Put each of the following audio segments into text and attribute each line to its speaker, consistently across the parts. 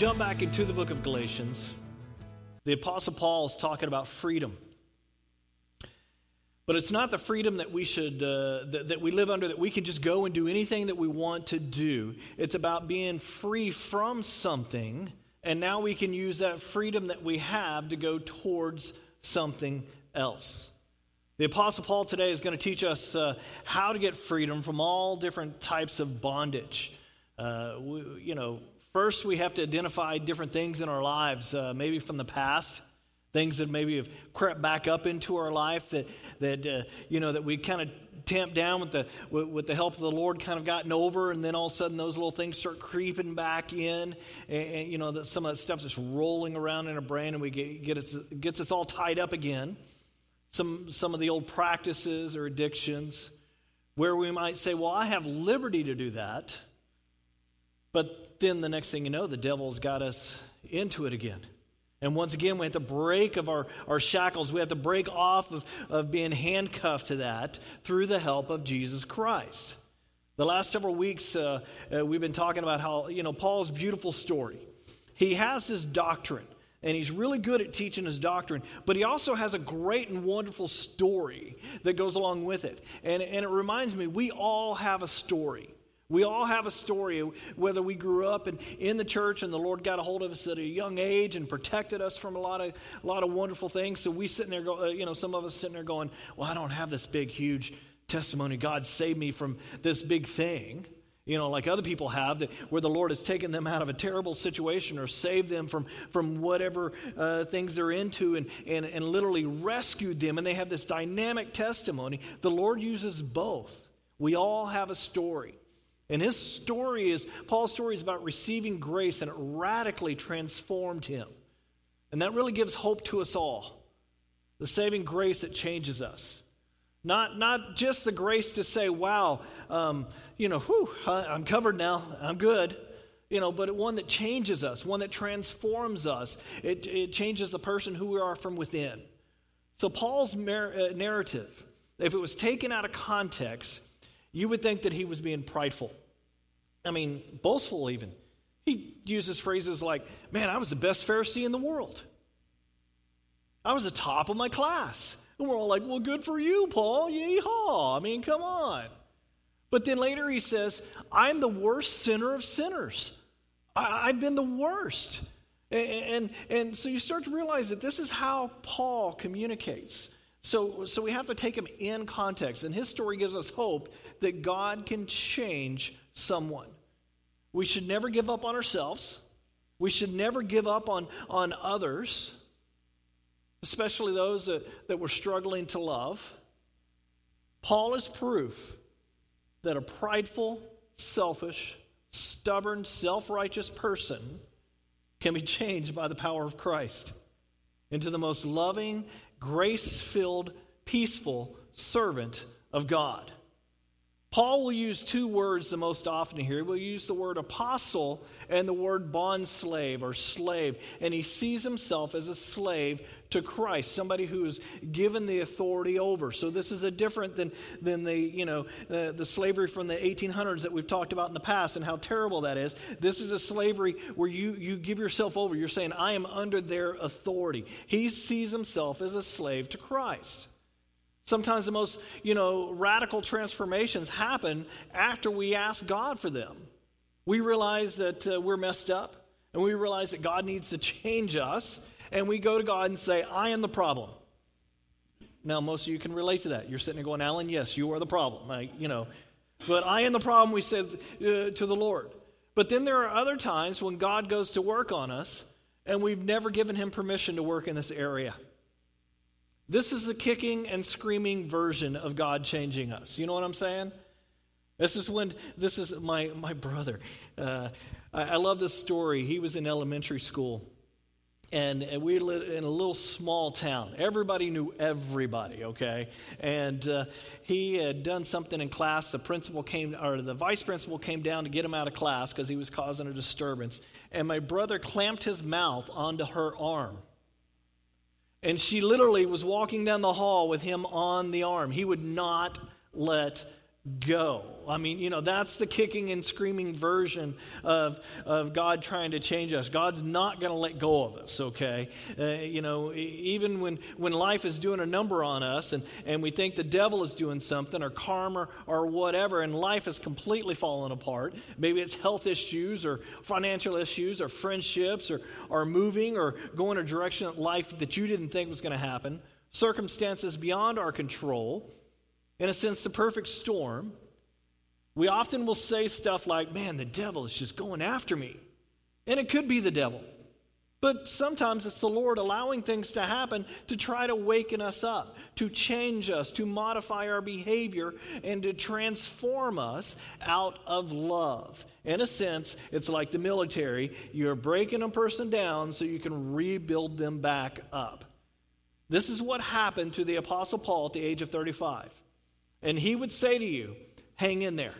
Speaker 1: jump back into the book of Galatians, the Apostle Paul is talking about freedom. But it's not the freedom that we should uh, that, that we live under that we can just go and do anything that we want to do. It's about being free from something, and now we can use that freedom that we have to go towards something else. The Apostle Paul today is going to teach us uh, how to get freedom from all different types of bondage. Uh, we, you know, first we have to identify different things in our lives, uh, maybe from the past things that maybe have crept back up into our life that that uh, you know that we kind of tamped down with the with, with, the help of the Lord, kind of gotten over, and then all of a sudden those little things start creeping back in, and, and you know that some of that stuff is rolling around in our brain, and we get, get it gets us all tied up again. Some some of the old practices or addictions, where we might say, "Well, I have liberty to do that," but then the next thing you know, the devil's got us into it again. And once again, we have to break of our, our shackles. We have to break off of, of being handcuffed to that through the help of Jesus Christ. The last several weeks, uh, uh, we've been talking about how, you know, Paul's beautiful story. He has his doctrine, and he's really good at teaching his doctrine, but he also has a great and wonderful story that goes along with it. And, and it reminds me, we all have a story. We all have a story, whether we grew up in, in the church and the Lord got a hold of us at a young age and protected us from a lot of, a lot of wonderful things. So we sitting there, go, uh, you know, some of us sitting there going, well, I don't have this big, huge testimony. God saved me from this big thing you know, like other people have, that where the Lord has taken them out of a terrible situation or saved them from, from whatever uh, things they're into and, and, and literally rescued them. And they have this dynamic testimony. The Lord uses both. We all have a story. And his story is, Paul's story is about receiving grace, and it radically transformed him. And that really gives hope to us all. The saving grace that changes us. Not, not just the grace to say, wow, um, you know, whew, I'm covered now, I'm good. You know, but one that changes us, one that transforms us. It, it changes the person who we are from within. So, Paul's mer- uh, narrative, if it was taken out of context, you would think that he was being prideful. I mean, boastful even. He uses phrases like, Man, I was the best Pharisee in the world. I was the top of my class. And we're all like, Well, good for you, Paul. Yeehaw. I mean, come on. But then later he says, I'm the worst sinner of sinners. I, have been the worst. And, and, and so you start to realize that this is how Paul communicates. So, so we have to take him in context. And his story gives us hope that God can change someone. We should never give up on ourselves. We should never give up on, on others, especially those that, that we're struggling to love. Paul is proof that a prideful, selfish, stubborn, self righteous person can be changed by the power of Christ into the most loving grace filled, peaceful servant of God. Paul will use two words the most often here. We'll use the word apostle and the word bond slave or slave. And he sees himself as a slave to Christ, somebody who is given the authority over. So this is a different than, than the, you know, uh, the slavery from the 1800s that we've talked about in the past and how terrible that is. This is a slavery where you, you give yourself over. You're saying, I am under their authority. He sees himself as a slave to Christ. Sometimes the most, you know, radical transformations happen after we ask God for them. We realize that uh, we're messed up and we realize that God needs to change us and we go to God and say, I am the problem. Now, most of you can relate to that. You're sitting there going, Alan, yes, you are the problem. I, you know, but I am the problem, we said uh, to the Lord. But then there are other times when God goes to work on us and we've never given him permission to work in this area. This is the kicking and screaming version of God changing us. You know what I'm saying? This is when, this is my, my brother. Uh, I, I love this story. He was in elementary school. And, and, we lived in a little small town. Everybody knew everybody, okay? And uh, he had done something in class. The principal came, or the vice principal came down to get him out of class because he was causing a disturbance. And my brother clamped his mouth onto her arm. And she literally was walking down the hall with him on the arm. He would not let go. I mean, you know, that's the kicking and screaming version of, of God trying to change us. God's not going to let go of us, okay? Uh, you know, even when, when life is doing a number on us and, and we think the devil is doing something or karma or, whatever, and life is completely falling apart, maybe it's health issues or financial issues or friendships or, or moving or going a direction of life that you didn't think was going to happen, circumstances beyond our control in a sense, the perfect storm, we often will say stuff like, man, the devil is just going after me. And it could be the devil. But sometimes it's the Lord allowing things to happen to try to waken us up, to change us, to modify our behavior, and to transform us out of love. In a sense, it's like the military. You're breaking a person down so you can rebuild them back up. This is what happened to the Apostle Paul at the age of 35. And he would say to you, Hang in there.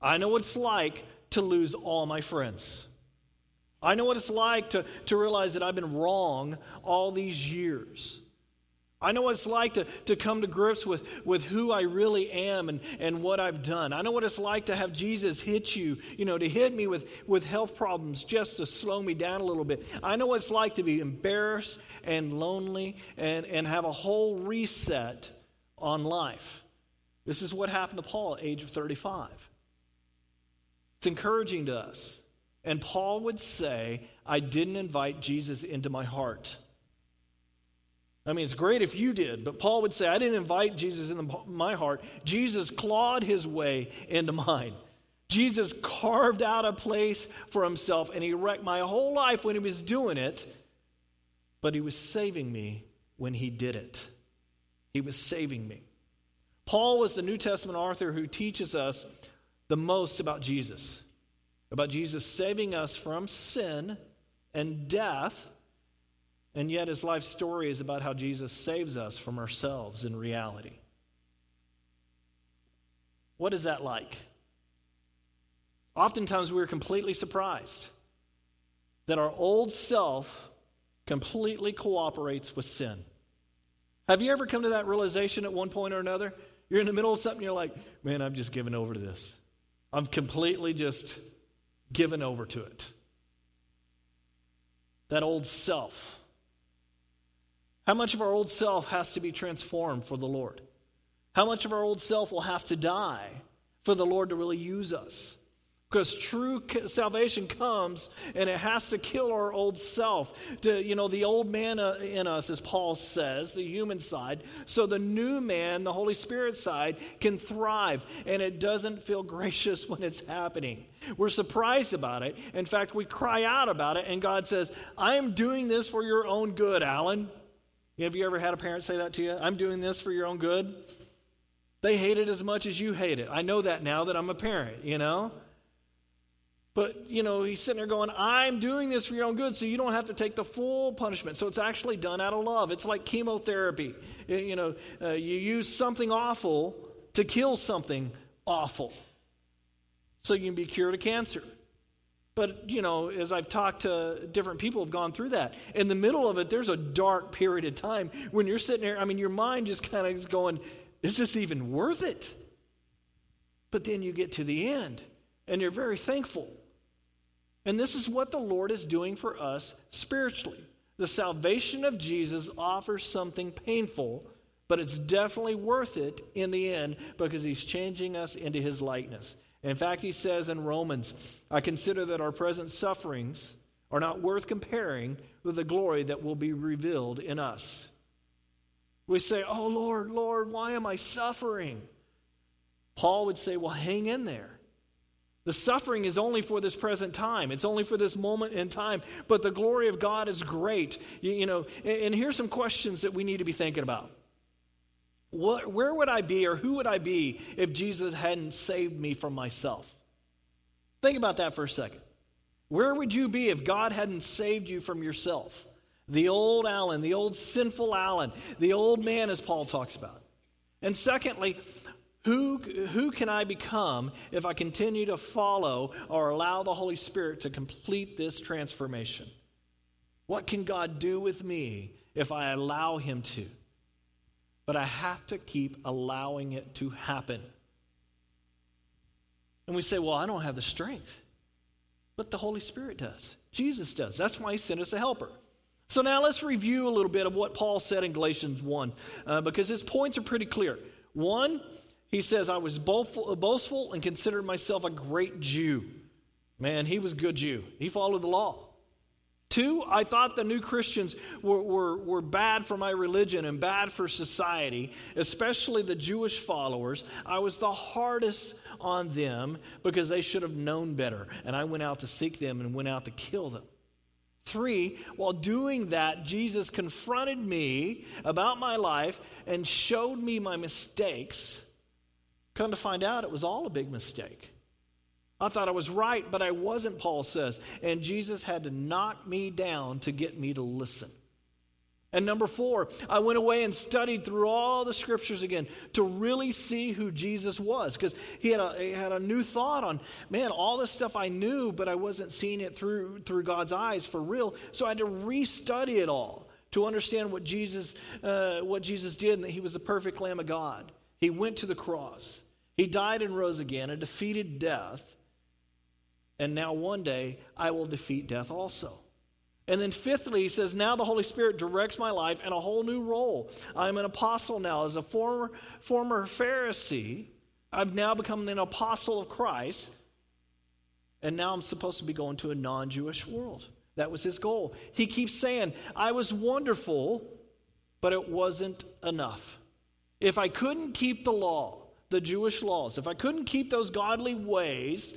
Speaker 1: I know what it's like to lose all my friends. I know what it's like to, to realize that I've been wrong all these years. I know what it's like to, to come to grips with, with who I really am and, and what I've done. I know what it's like to have Jesus hit you, you know, to hit me with, with health problems just to slow me down a little bit. I know what it's like to be embarrassed and lonely and, and have a whole reset on life. This is what happened to Paul at age of 35. It's encouraging to us. And Paul would say, I didn't invite Jesus into my heart. I mean, it's great if you did, but Paul would say, I didn't invite Jesus into my heart. Jesus clawed his way into mine. Jesus carved out a place for himself, and he wrecked my whole life when he was doing it, but he was saving me when he did it. He was saving me. Paul was the New Testament author who teaches us the most about Jesus, about Jesus saving us from sin and death, and yet his life story is about how Jesus saves us from ourselves in reality. What is that like? Oftentimes we're completely surprised that our old self completely cooperates with sin. Have you ever come to that realization at one point or another? You're in the middle of something, you're like, man, I'm just given over to this. I'm completely just given over to it. That old self. How much of our old self has to be transformed for the Lord? How much of our old self will have to die for the Lord to really use us? Because true salvation comes and it has to kill our old self, to, you know, the old man uh, in us, as Paul says, the human side, so the new man, the Holy Spirit side, can thrive. And it doesn't feel gracious when it's happening. We're surprised about it. In fact, we cry out about it, and God says, I am doing this for your own good, Alan. Have you ever had a parent say that to you? I'm doing this for your own good. They hate it as much as you hate it. I know that now that I'm a parent, you know? But, you know, he's sitting there going, I'm doing this for your own good, so you don't have to take the full punishment. So it's actually done out of love. It's like chemotherapy. You know, uh, you use something awful to kill something awful so you can be cured of cancer. But, you know, as I've talked to different people have gone through that. In the middle of it, there's a dark period of time when you're sitting there, I mean, your mind just kind of is going, is this even worth it? But then you get to the end and you're very thankful and this is what the Lord is doing for us spiritually. The salvation of Jesus offers something painful, but it's definitely worth it in the end because he's changing us into his likeness. In fact, he says in Romans, I consider that our present sufferings are not worth comparing with the glory that will be revealed in us. We say, Oh Lord, Lord, why am I suffering? Paul would say, Well, hang in there. The suffering is only for this present time. It's only for this moment in time. But the glory of God is great. You, you know, and, and, here's some questions that we need to be thinking about. What, where would I be or who would I be if Jesus hadn't saved me from myself? Think about that for a second. Where would you be if God hadn't saved you from yourself? The old Alan, the old sinful Alan, the old man, as Paul talks about. And secondly, who, who can I become if I continue to follow or allow the Holy Spirit to complete this transformation? What can God do with me if I allow Him to? But I have to keep allowing it to happen. And we say, well, I don't have the strength. But the Holy Spirit does. Jesus does. That's why he sent us a helper. So now let's review a little bit of what Paul said in Galatians 1, uh, because his points are pretty clear. One, he says, I was boastful and considered myself a great Jew. Man, he was a good Jew. He followed the law. Two, I thought the new Christians were, were, were bad for my religion and bad for society, especially the Jewish followers. I was the hardest on them because they should have known better. And I went out to seek them and went out to kill them. Three, while doing that, Jesus confronted me about my life and showed me my mistakes. Come to find out, it was all a big mistake. I thought I was right, but I wasn't, Paul says. And Jesus had to knock me down to get me to listen. And number four, I went away and studied through all the scriptures again to really see who Jesus was. Because he, had a, he had a new thought on, man, all this stuff I knew, but I wasn't seeing it through, through God's eyes for real. So I had to restudy it all to understand what Jesus, uh, what Jesus did and that he was the perfect Lamb of God. He went to the cross, he died and rose again and defeated death. And now one day I will defeat death also. And then, fifthly, he says, Now the Holy Spirit directs my life in a whole new role. I'm an apostle now. As a former, former Pharisee, I've now become an apostle of Christ. And now I'm supposed to be going to a non Jewish world. That was his goal. He keeps saying, I was wonderful, but it wasn't enough. If I couldn't keep the law, the Jewish laws, if I couldn't keep those godly ways,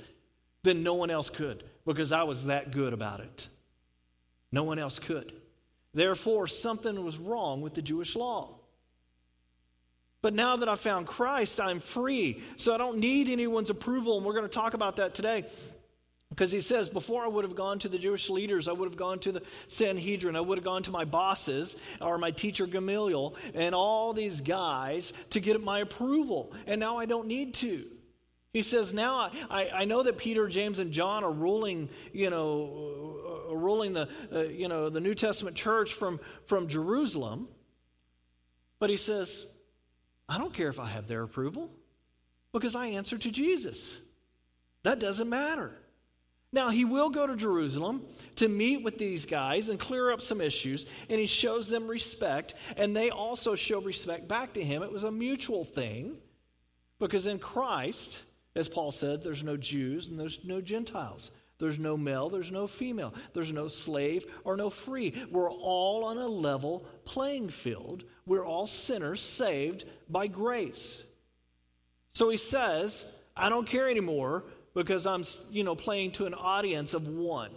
Speaker 1: then no one else could because I was that good about it. No one else could. Therefore, something was wrong with the Jewish law. But now that I've found Christ, I'm free. So I don't need anyone's approval. And we're going to talk about that today. Because he says, before I would have gone to the Jewish leaders, I would have gone to the Sanhedrin, I would have gone to my bosses or my teacher Gamaliel and all these guys to get my approval. And now I don't need to. He says, now I, I know that Peter, James, and John are ruling, you know, uh, ruling the, uh, you know, the New Testament church from, from Jerusalem. But he says, I don't care if I have their approval because I answer to Jesus. That doesn't matter. Now, he will go to Jerusalem to meet with these guys and clear up some issues, and he shows them respect, and they also show respect back to him. It was a mutual thing because in Christ, as Paul said, there's no Jews and there's no Gentiles. There's no male, there's no female. There's no slave or no free. We're all on a level playing field. We're all sinners saved by grace. So he says, I don't care anymore because I'm, you know, playing to an audience of one.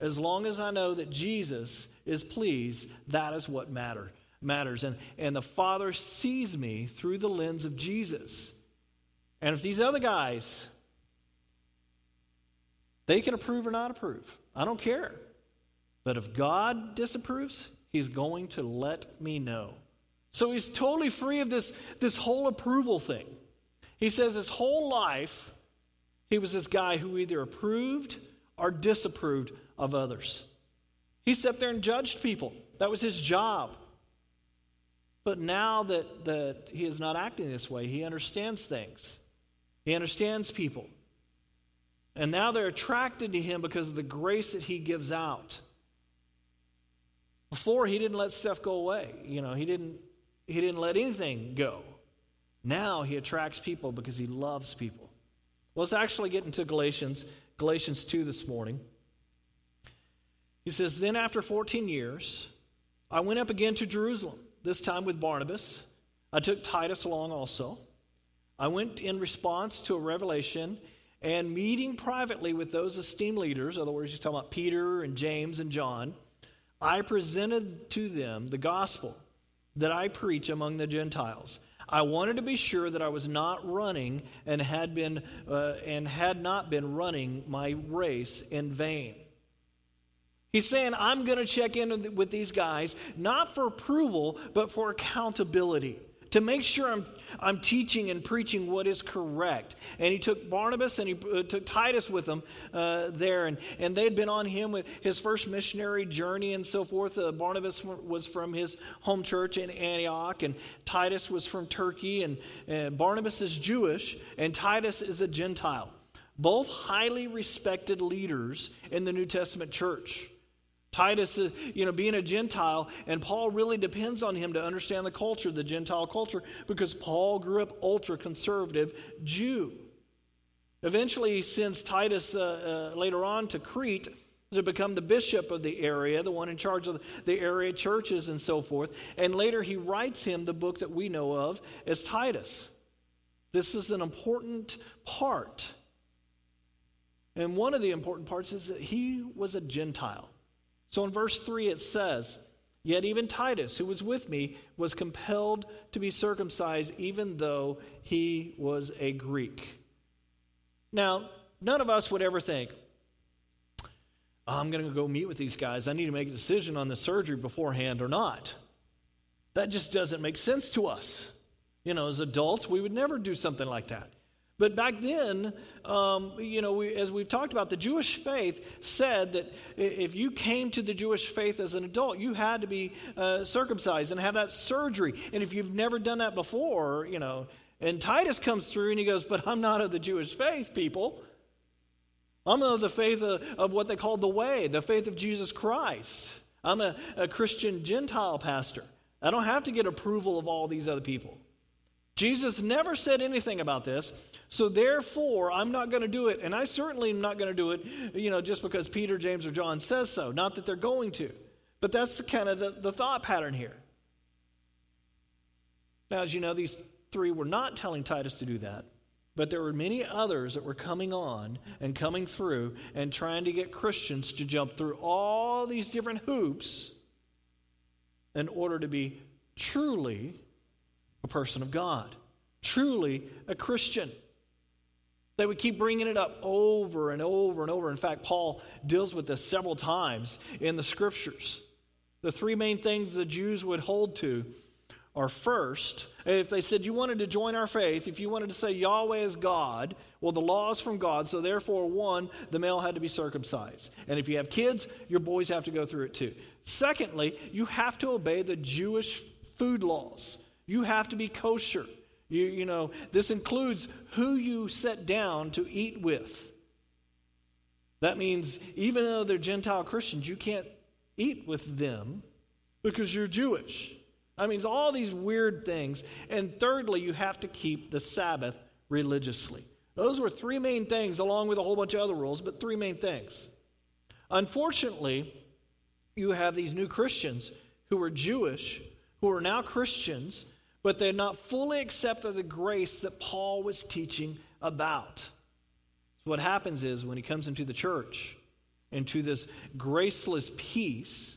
Speaker 1: As long as I know that Jesus is pleased, that is what matter, matters. And, and the Father sees me through the lens of Jesus. And if these other guys, they can approve or not approve, I don't care. But if God disapproves, He's going to let me know. So he's totally free of this, this whole approval thing. He says his whole life, he was this guy who either approved or disapproved of others. He sat there and judged people. That was his job. But now that, that he is not acting this way, he understands things. He understands people. And now they're attracted to him because of the grace that he gives out. Before he didn't let stuff go away. You know, he didn't he didn't let anything go. Now he attracts people because he loves people. Let's actually get into Galatians, Galatians 2 this morning. He says, Then after 14 years, I went up again to Jerusalem, this time with Barnabas. I took Titus along also. I went in response to a revelation and meeting privately with those esteemed leaders, other words, he's talking about Peter and James and John, I presented to them the gospel that I preach among the Gentiles. I wanted to be sure that I was not running and had been uh, and had not been running my race in vain. He's saying, I'm going to check in with these guys, not for approval, but for accountability to make sure I'm, I'm teaching and preaching what is correct. And he took Barnabas and he uh, took Titus with him uh, there, and, and they had been on him with his first missionary journey and so forth. Uh, Barnabas was from his home church in Antioch, and Titus was from Turkey, and, and Barnabas is Jewish, and Titus is a Gentile. Both highly respected leaders in the New Testament church. Titus, is, you know, being a Gentile, and Paul really depends on him to understand the culture, the Gentile culture, because Paul grew up ultra conservative Jew. Eventually, he sends Titus uh, uh, later on to Crete to become the bishop of the area, the one in charge of the area churches and so forth. And later, he writes him the book that we know of as Titus. This is an important part. And one of the important parts is that he was a Gentile. So in verse 3, it says, Yet even Titus, who was with me, was compelled to be circumcised, even though he was a Greek. Now, none of us would ever think, oh, I'm going to go meet with these guys. I need to make a decision on the surgery beforehand or not. That just doesn't make sense to us. You know, as adults, we would never do something like that. But back then, um, you know, we, as we've talked about, the Jewish faith said that if you came to the Jewish faith as an adult, you had to be uh, circumcised and have that surgery. And if you've never done that before, you know, and Titus comes through and he goes, But I'm not of the Jewish faith, people. I'm of the faith of, of what they call the way, the faith of Jesus Christ. I'm a, a Christian Gentile pastor. I don't have to get approval of all these other people. Jesus never said anything about this, so therefore I'm not going to do it, and I certainly am not going to do it, you know, just because Peter, James, or John says so. Not that they're going to, but that's kind of the, the thought pattern here. Now, as you know, these three were not telling Titus to do that, but there were many others that were coming on and coming through and trying to get Christians to jump through all these different hoops in order to be truly a person of God, truly a Christian. They would keep bringing it up over and over and over. In fact, Paul deals with this several times in the scriptures. The three main things the Jews would hold to are first, if they said you wanted to join our faith, if you wanted to say Yahweh is God, well, the law is from God, so therefore, one, the male had to be circumcised. And if you have kids, your boys have to go through it too. Secondly, you have to obey the Jewish food laws. You have to be kosher. You, you know, this includes who you sit down to eat with. That means even though they're Gentile Christians, you can't eat with them because you're Jewish. That means all these weird things. And thirdly, you have to keep the Sabbath religiously. Those were three main things, along with a whole bunch of other rules, but three main things. Unfortunately, you have these new Christians who are Jewish, who are now Christians, but they're not fully accepted the grace that Paul was teaching about. So what happens is when he comes into the church, into this graceless peace,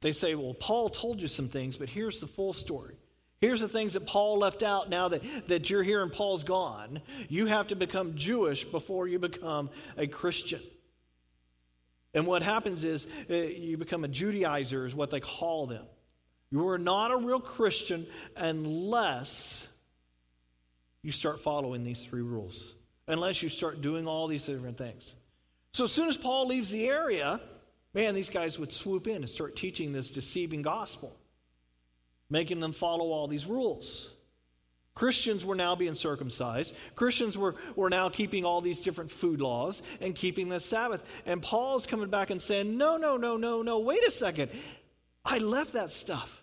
Speaker 1: they say, Well, Paul told you some things, but here's the full story. Here's the things that Paul left out now that, that you're here and Paul's gone. You have to become Jewish before you become a Christian. And what happens is uh, you become a Judaizer, is what they call them. You are not a real Christian unless you start following these three rules, unless you start doing all these different things. So as soon as Paul leaves the area, man, these guys would swoop in and start teaching this deceiving gospel, making them follow all these rules. Christians were now being circumcised. Christians were, were now keeping all these different food laws and keeping the Sabbath. And Paul's coming back and saying, No, no, no, no, no, wait a second. I left that stuff.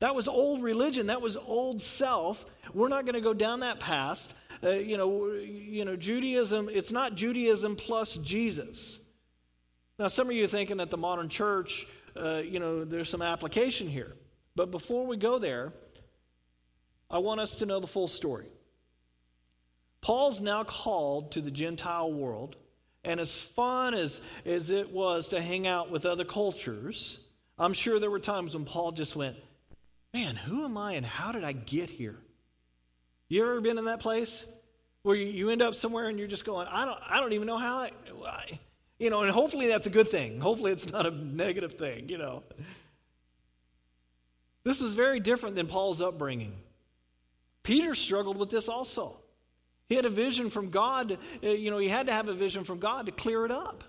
Speaker 1: That was old religion. That was old self. We're not going to go down that path. Uh, you know, you know, Judaism. It's not Judaism plus Jesus. Now, some of you are thinking that the modern church, uh, you know, there's some application here. But before we go there, I want us to know the full story. Paul's now called to the Gentile world, and as fun as, as it was to hang out with other cultures, I'm sure there were times when Paul just went, man, who am I and how did I get here? You ever been in that place where you, end up somewhere and you're just going, I don't, I don't even know how I, I, you know, and hopefully that's a good thing. Hopefully it's not a negative thing, you know. This is very different than Paul's upbringing. Peter struggled with this also. He had a vision from God. Uh, you know, he had to have a vision from God to clear it up.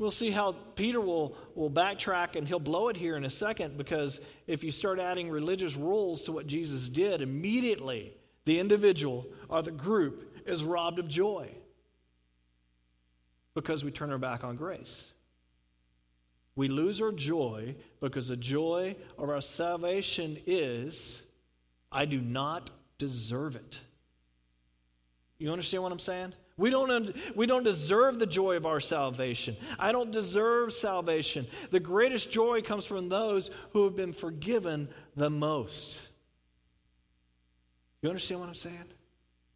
Speaker 1: We'll see how Peter will, will backtrack and he'll blow it here in a second because if you start adding religious rules to what Jesus did, immediately the individual or the group is robbed of joy because we turn our back on grace. We lose our joy because the joy of our salvation is I do not deserve it. You understand what I'm saying? We don't, we don't deserve the joy of our salvation. I don't deserve salvation. The greatest joy comes from those who have been forgiven the most. You understand what I'm saying?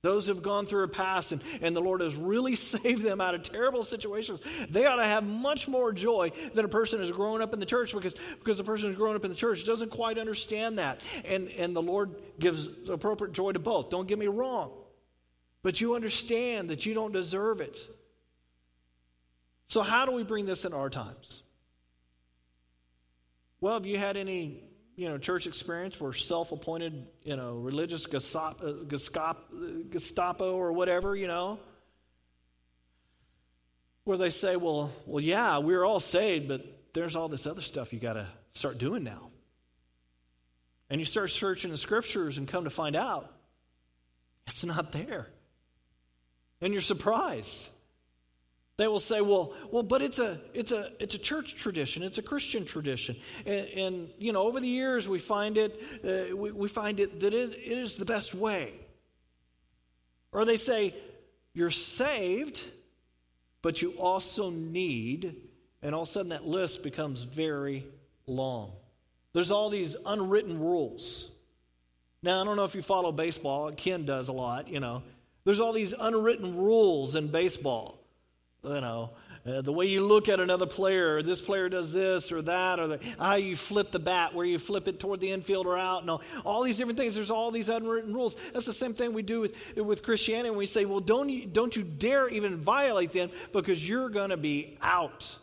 Speaker 1: Those who have gone through a past and, and the Lord has really saved them out of terrible situations, they ought to have much more joy than a person who's grown up in the church because, because the person who's grown up in the church doesn't quite understand that. And, and the Lord gives appropriate joy to both. Don't get me wrong. But you understand that you don't deserve it. So, how do we bring this in our times? Well, have you had any you know, church experience where self-appointed, you know, religious Gestapo, uh, Gestapo or whatever, you know, where they say, well, well, yeah, we're all saved, but there's all this other stuff you got to start doing now. And you start searching the scriptures and come to find out it's not there. And you're surprised. They will say, well, well, but it's a, it's a, it's a church tradition. It's a Christian tradition. And, and you know, over the years, we find it, uh, we, we find it that it, it is the best way. Or they say, you're saved, but you also need, and all of a sudden that list becomes very long. There's all these unwritten rules. Now, I don't know if you follow baseball. Ken does a lot, you know. There's all these unwritten rules in baseball you know, uh, the way you look at another player, this player does this or that, or the, how you flip the bat, where you flip it toward the infield or out, and all, all these different things. There's all these unwritten rules. That's the same thing we do with, with Christianity. We say, well, don't you, don't you dare even violate them because you're going to be out.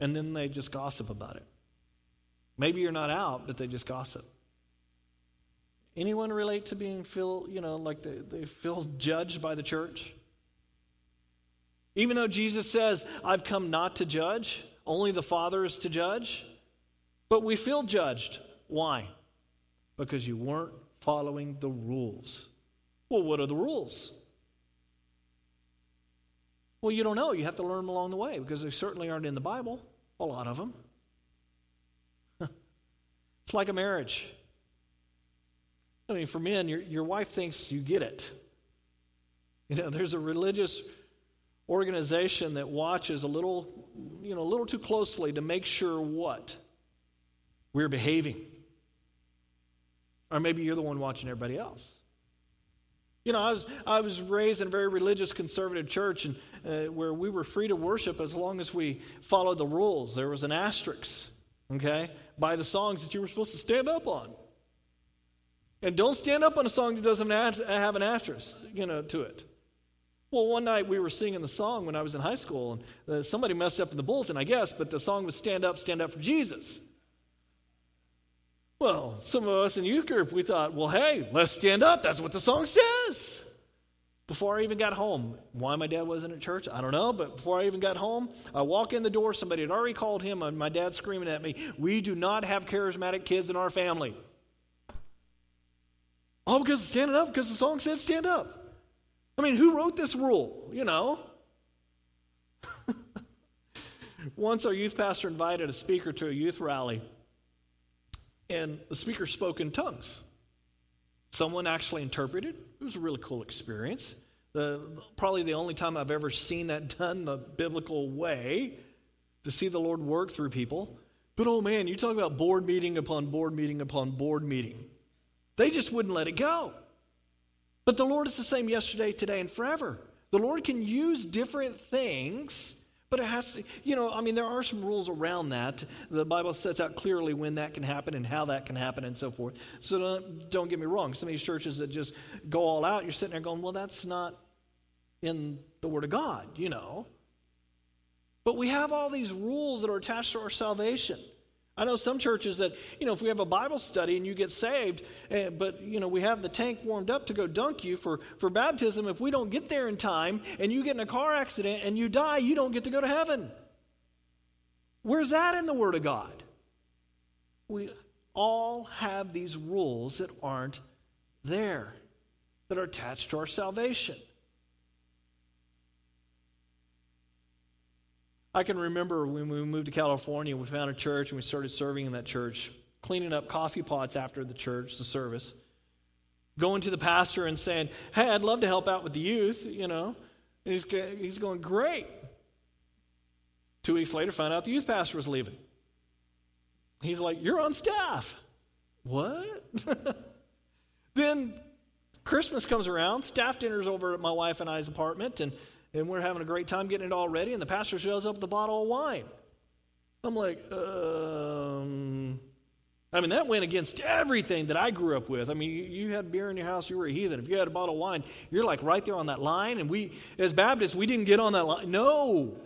Speaker 1: And then they just gossip about it. Maybe you're not out, but they just gossip. Anyone relate to being feel, you know, like they, they feel judged by the church? Even though Jesus says, I've come not to judge, only the Father is to judge, but we feel judged. Why? Because you weren't following the rules. Well, what are the rules? Well, you don't know. You have to learn them along the way because they certainly aren't in the Bible, a lot of them. it's like a marriage. I mean, for men, your, your wife thinks you get it. You know, there's a religious organization that watches a little, you know, a little too closely to make sure what? We're behaving. Or maybe you're the one watching everybody else. You know, I was, I was raised in a very religious conservative church and, uh, where we were free to worship as long as we followed the rules. There was an asterisk, okay, by the songs that you were supposed to stand up on. And don't stand up on a song that doesn't have an asterisk, you know, to it. Well, one night we were singing the song when I was in high school, and uh, somebody messed up in the bulletin, I guess, but the song was Stand Up, Stand Up for Jesus. Well, some of us in youth group, we thought, well, hey, let's stand up. That's what the song says. Before I even got home, why my dad wasn't at church, I don't know, but before I even got home, I walk in the door, somebody had already called him, and my dad screaming at me, We do not have charismatic kids in our family. All because of standing up, because the song said stand up. I mean, who wrote this rule? You know? Once our youth pastor invited a speaker to a youth rally, and the speaker spoke in tongues. Someone actually interpreted. It was a really cool experience. The, probably the only time I've ever seen that done the biblical way to see the Lord work through people. But oh man, you talk about board meeting upon board meeting upon board meeting. They just wouldn't let it go. But the Lord is the same yesterday, today, and forever. The Lord can use different things, but it has to, you know, I mean, there are some rules around that. The Bible sets out clearly when that can happen and how that can happen and so forth. So don't, don't get me wrong. Some of these churches that just go all out, you're sitting there going, well, that's not in the Word of God, you know. But we have all these rules that are attached to our salvation. I know some churches that, you know, if we have a Bible study and you get saved, eh, but, you know, we have the tank warmed up to go dunk you for, for baptism, if we don't get there in time and you get in a car accident and you die, you don't get to go to heaven. Where's that in the Word of God? We all have these rules that aren't there, that are attached to our salvation. I can remember when we moved to California, we found a church and we started serving in that church, cleaning up coffee pots after the church, the service, going to the pastor and saying, Hey, I'd love to help out with the youth, you know. And he's, he's going, Great. Two weeks later, found out the youth pastor was leaving. He's like, You're on staff. What? then Christmas comes around, staff dinner's over at my wife and I's apartment, and and we're having a great time getting it all ready, and the pastor shows up with a bottle of wine. I'm like, um, I mean, that went against everything that I grew up with. I mean, you, had beer in your house, you were a heathen. If you had a bottle of wine, you're like right there on that line. And we, as Baptists, we didn't get on that line. No,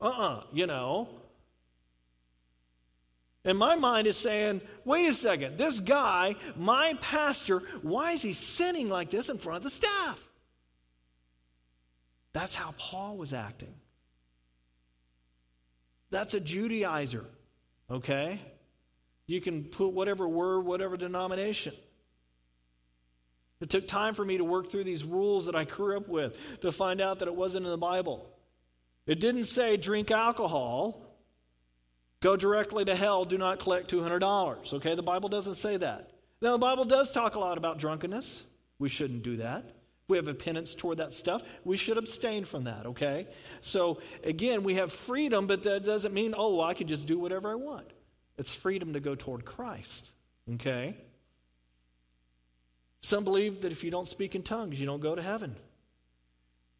Speaker 1: uh uh-uh, uh, you know. And my mind is saying, wait a second, this guy, my pastor, why is he sinning like this in front of the staff? That's how Paul was acting. That's a Judaizer, okay? You can put whatever word, whatever denomination. It took time for me to work through these rules that I grew up with to find out that it wasn't in the Bible. It didn't say drink alcohol, go directly to hell, do not collect $200. Okay, the Bible doesn't say that. Now, the Bible does talk a lot about drunkenness. We shouldn't do that we have a penance toward that stuff. We should abstain from that, okay? So, again, we have freedom, but that doesn't mean, oh, I can just do whatever I want. It's freedom to go toward Christ, okay? Some believe that if you don't speak in tongues, you don't go to heaven.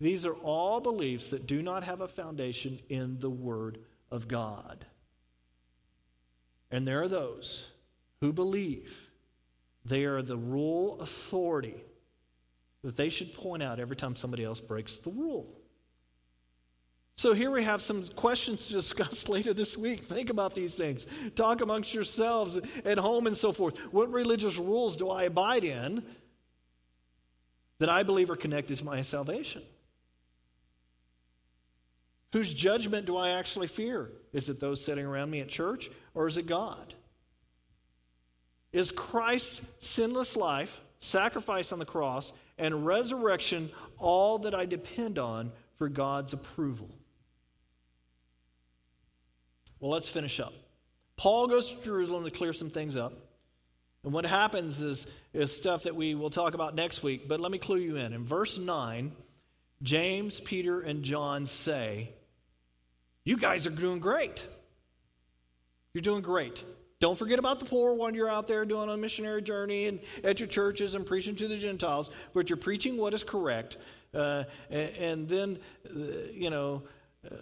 Speaker 1: These are all beliefs that do not have a foundation in the Word of God. And there are those who believe they are the rule authority that they should point out every time somebody else breaks the rule. So here we have some questions to discuss later this week. Think about these things. Talk amongst yourselves at home and so forth. What religious rules do I abide in that I believe are connected to my salvation? Whose judgment do I actually fear? Is it those sitting around me at church or is it God? Is Christ's sinless life, sacrifice on the cross, and resurrection all that I depend on for God's approval. Well, let's finish up. Paul goes to Jerusalem to clear some things up. And what happens is, is stuff that we will talk about next week, but let me clue you in. In verse 9, James, Peter, and John say, You guys are doing great. You're doing great. Don't forget about the poor when you're out there doing a missionary journey and at your churches and preaching to the Gentiles, but you're preaching what is correct. Uh, and, and, then, uh, you know, uh,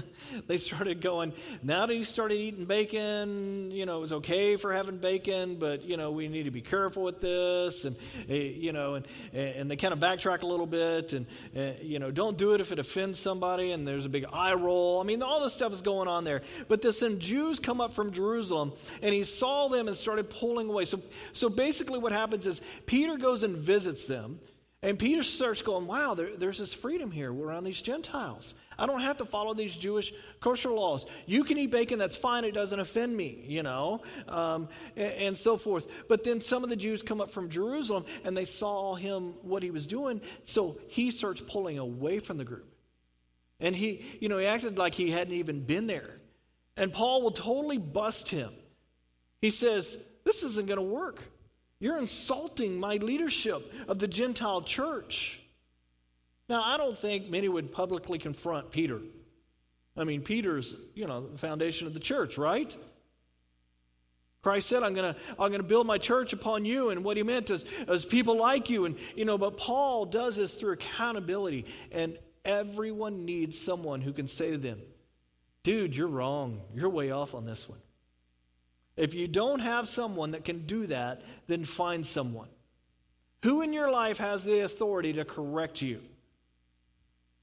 Speaker 1: they started going, now that started eating bacon, you know, it was okay for having bacon, but, you know, we need to be careful with this. And, eh, you know, and, and they kind of backtrack a little bit. And, eh, you know, don't do it if it offends somebody. And there's a big eye roll. I mean, all this stuff is going on there. But this, some Jews come up from Jerusalem, and he saw them and started pulling away. So, so basically, what happens is Peter goes and visits them. And Peter starts going, wow, there, there's this freedom here around these Gentiles. I don't have to follow these Jewish kosher laws. You can eat bacon, that's fine, it doesn't offend me, you know, um, and, and, so forth. But then some of the Jews come up from Jerusalem and they saw him, what he was doing, so he starts pulling away from the group. And he, you know, he acted like he hadn't even been there. And Paul will totally bust him. He says, This isn't going to work. You're insulting my leadership of the Gentile church. Now, I don't think many would publicly confront Peter. I mean, Peter's, you know, the foundation of the church, right? Christ said, I'm going to I'm going to build my church upon you. And what he meant is, is people like you. And, you know, but Paul does this through accountability. And everyone needs someone who can say to them, dude, you're wrong. You're way off on this one. If you don't have someone that can do that, then find someone. Who in your life has the authority to correct you?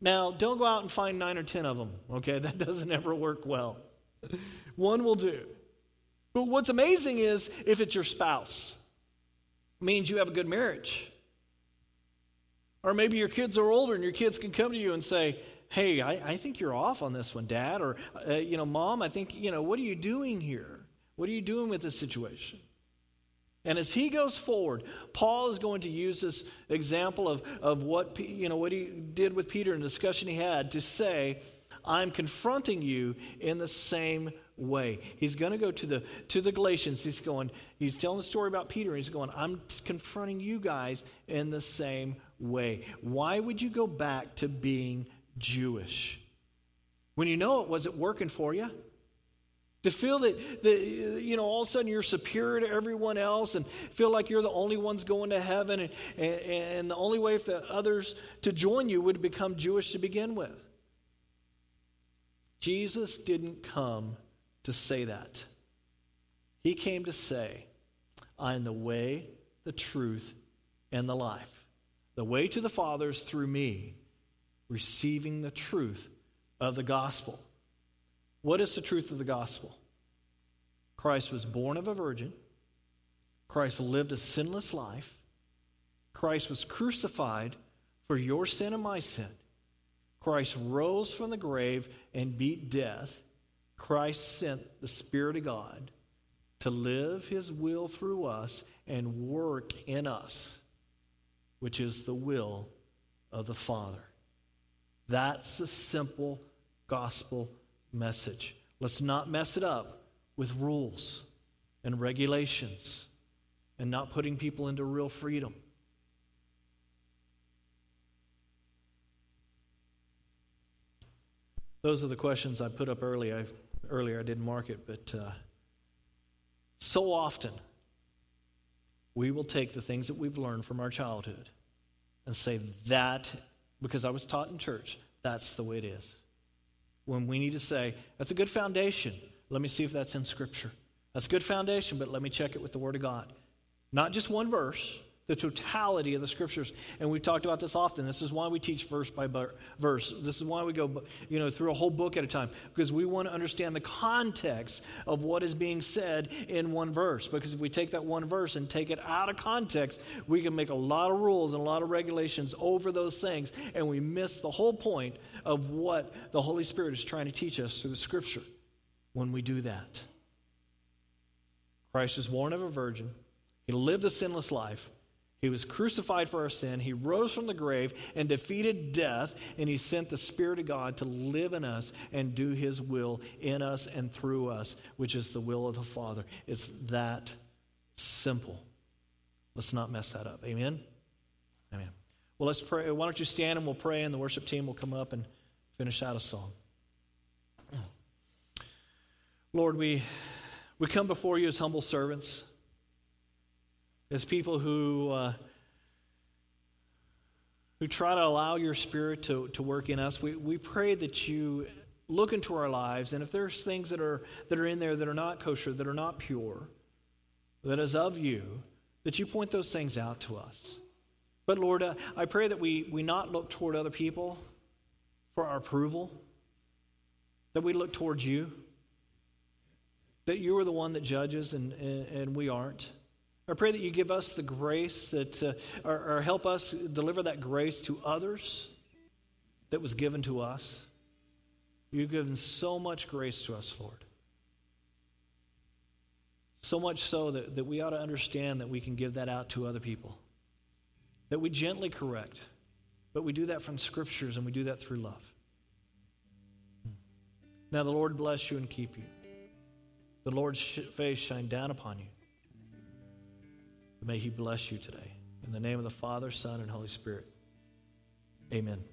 Speaker 1: Now, don't go out and find nine or ten of them, okay? That doesn't ever work well. One will do. But what's amazing is if it's your spouse, it means you have a good marriage. Or maybe your kids are older and your kids can come to you and say, Hey, I, I think you're off on this one, Dad. Or, uh, you know, Mom, I think, you know, what are you doing here? What are you doing with this situation? And as he goes forward, Paul is going to use this example of, of what, you know, what he did with Peter in the discussion he had to say, I'm confronting you in the same way. He's going to go to the, to the Galatians. He's going, he's telling the story about Peter, and he's going, I'm confronting you guys in the same way. Why would you go back to being Jewish? When you know it wasn't working for you? To feel that, that, you know, all of a sudden you're superior to everyone else and feel like you're the only ones going to heaven, and, and, and the only way for others to join you would become Jewish to begin with. Jesus didn't come to say that. He came to say, I am the way, the truth, and the life. The way to the Father is through me, receiving the truth of the gospel. What is the truth of the gospel? Christ was born of a virgin. Christ lived a sinless life. Christ was crucified for your sin and my sin. Christ rose from the grave and beat death. Christ sent the Spirit of God to live his will through us and work in us, which is the will of the Father. That's the simple gospel message. Let's not mess it up with rules and regulations and not putting people into real freedom. Those are the questions I put up earlier. I, earlier, I didn't mark it, but uh, so often we will take the things that we've learned from our childhood and say that, because I was taught in church, that's the way it is. When we need to say, that's a good foundation. Let me see if that's in Scripture. That's a good foundation, but let me check it with the Word of God. Not just one verse, the totality of the scriptures. And we've talked about this often. This is why we teach verse by verse. This is why we go, you know, through a whole book at a time because we want to understand the context of what is being said in one verse. Because if we take that one verse and take it out of context, we can make a lot of rules and a lot of regulations over those things, and we miss the whole point of what the Holy Spirit is trying to teach us through the scripture when we do that. Christ was born of a virgin. He lived a sinless life. He was crucified for our sin. He rose from the grave and defeated death, and He sent the Spirit of God to live in us and do His will in us and through us, which is the will of the Father. It's that simple. Let's not mess that up. Amen? Amen. Well, let's pray. Why don't you stand and we'll pray, and the worship team will come up and finish out a song. Lord, we, we come before you as humble servants as people who, uh, who try to allow your spirit to, to work in us, we, we pray that you look into our lives, and if there's things that are, that are in there that are not kosher, that are not pure, that is of you, that you point those things out to us. But Lord, uh, I pray that we, we not look toward other people for our approval, that we look towards you, that you are the one that judges and, and, and we aren't. I pray that you give us the grace that, uh, or, or help us deliver that grace to others that was given to us. You've given so much grace to us, Lord. So much so that, that we ought to understand that we can give that out to other people. That we gently correct, but we do that from scriptures and we do that through love. Now the Lord bless you and keep you. The Lord's face shine down upon you May He bless you today. In the name of the Father, Son, and Holy Spirit. Amen.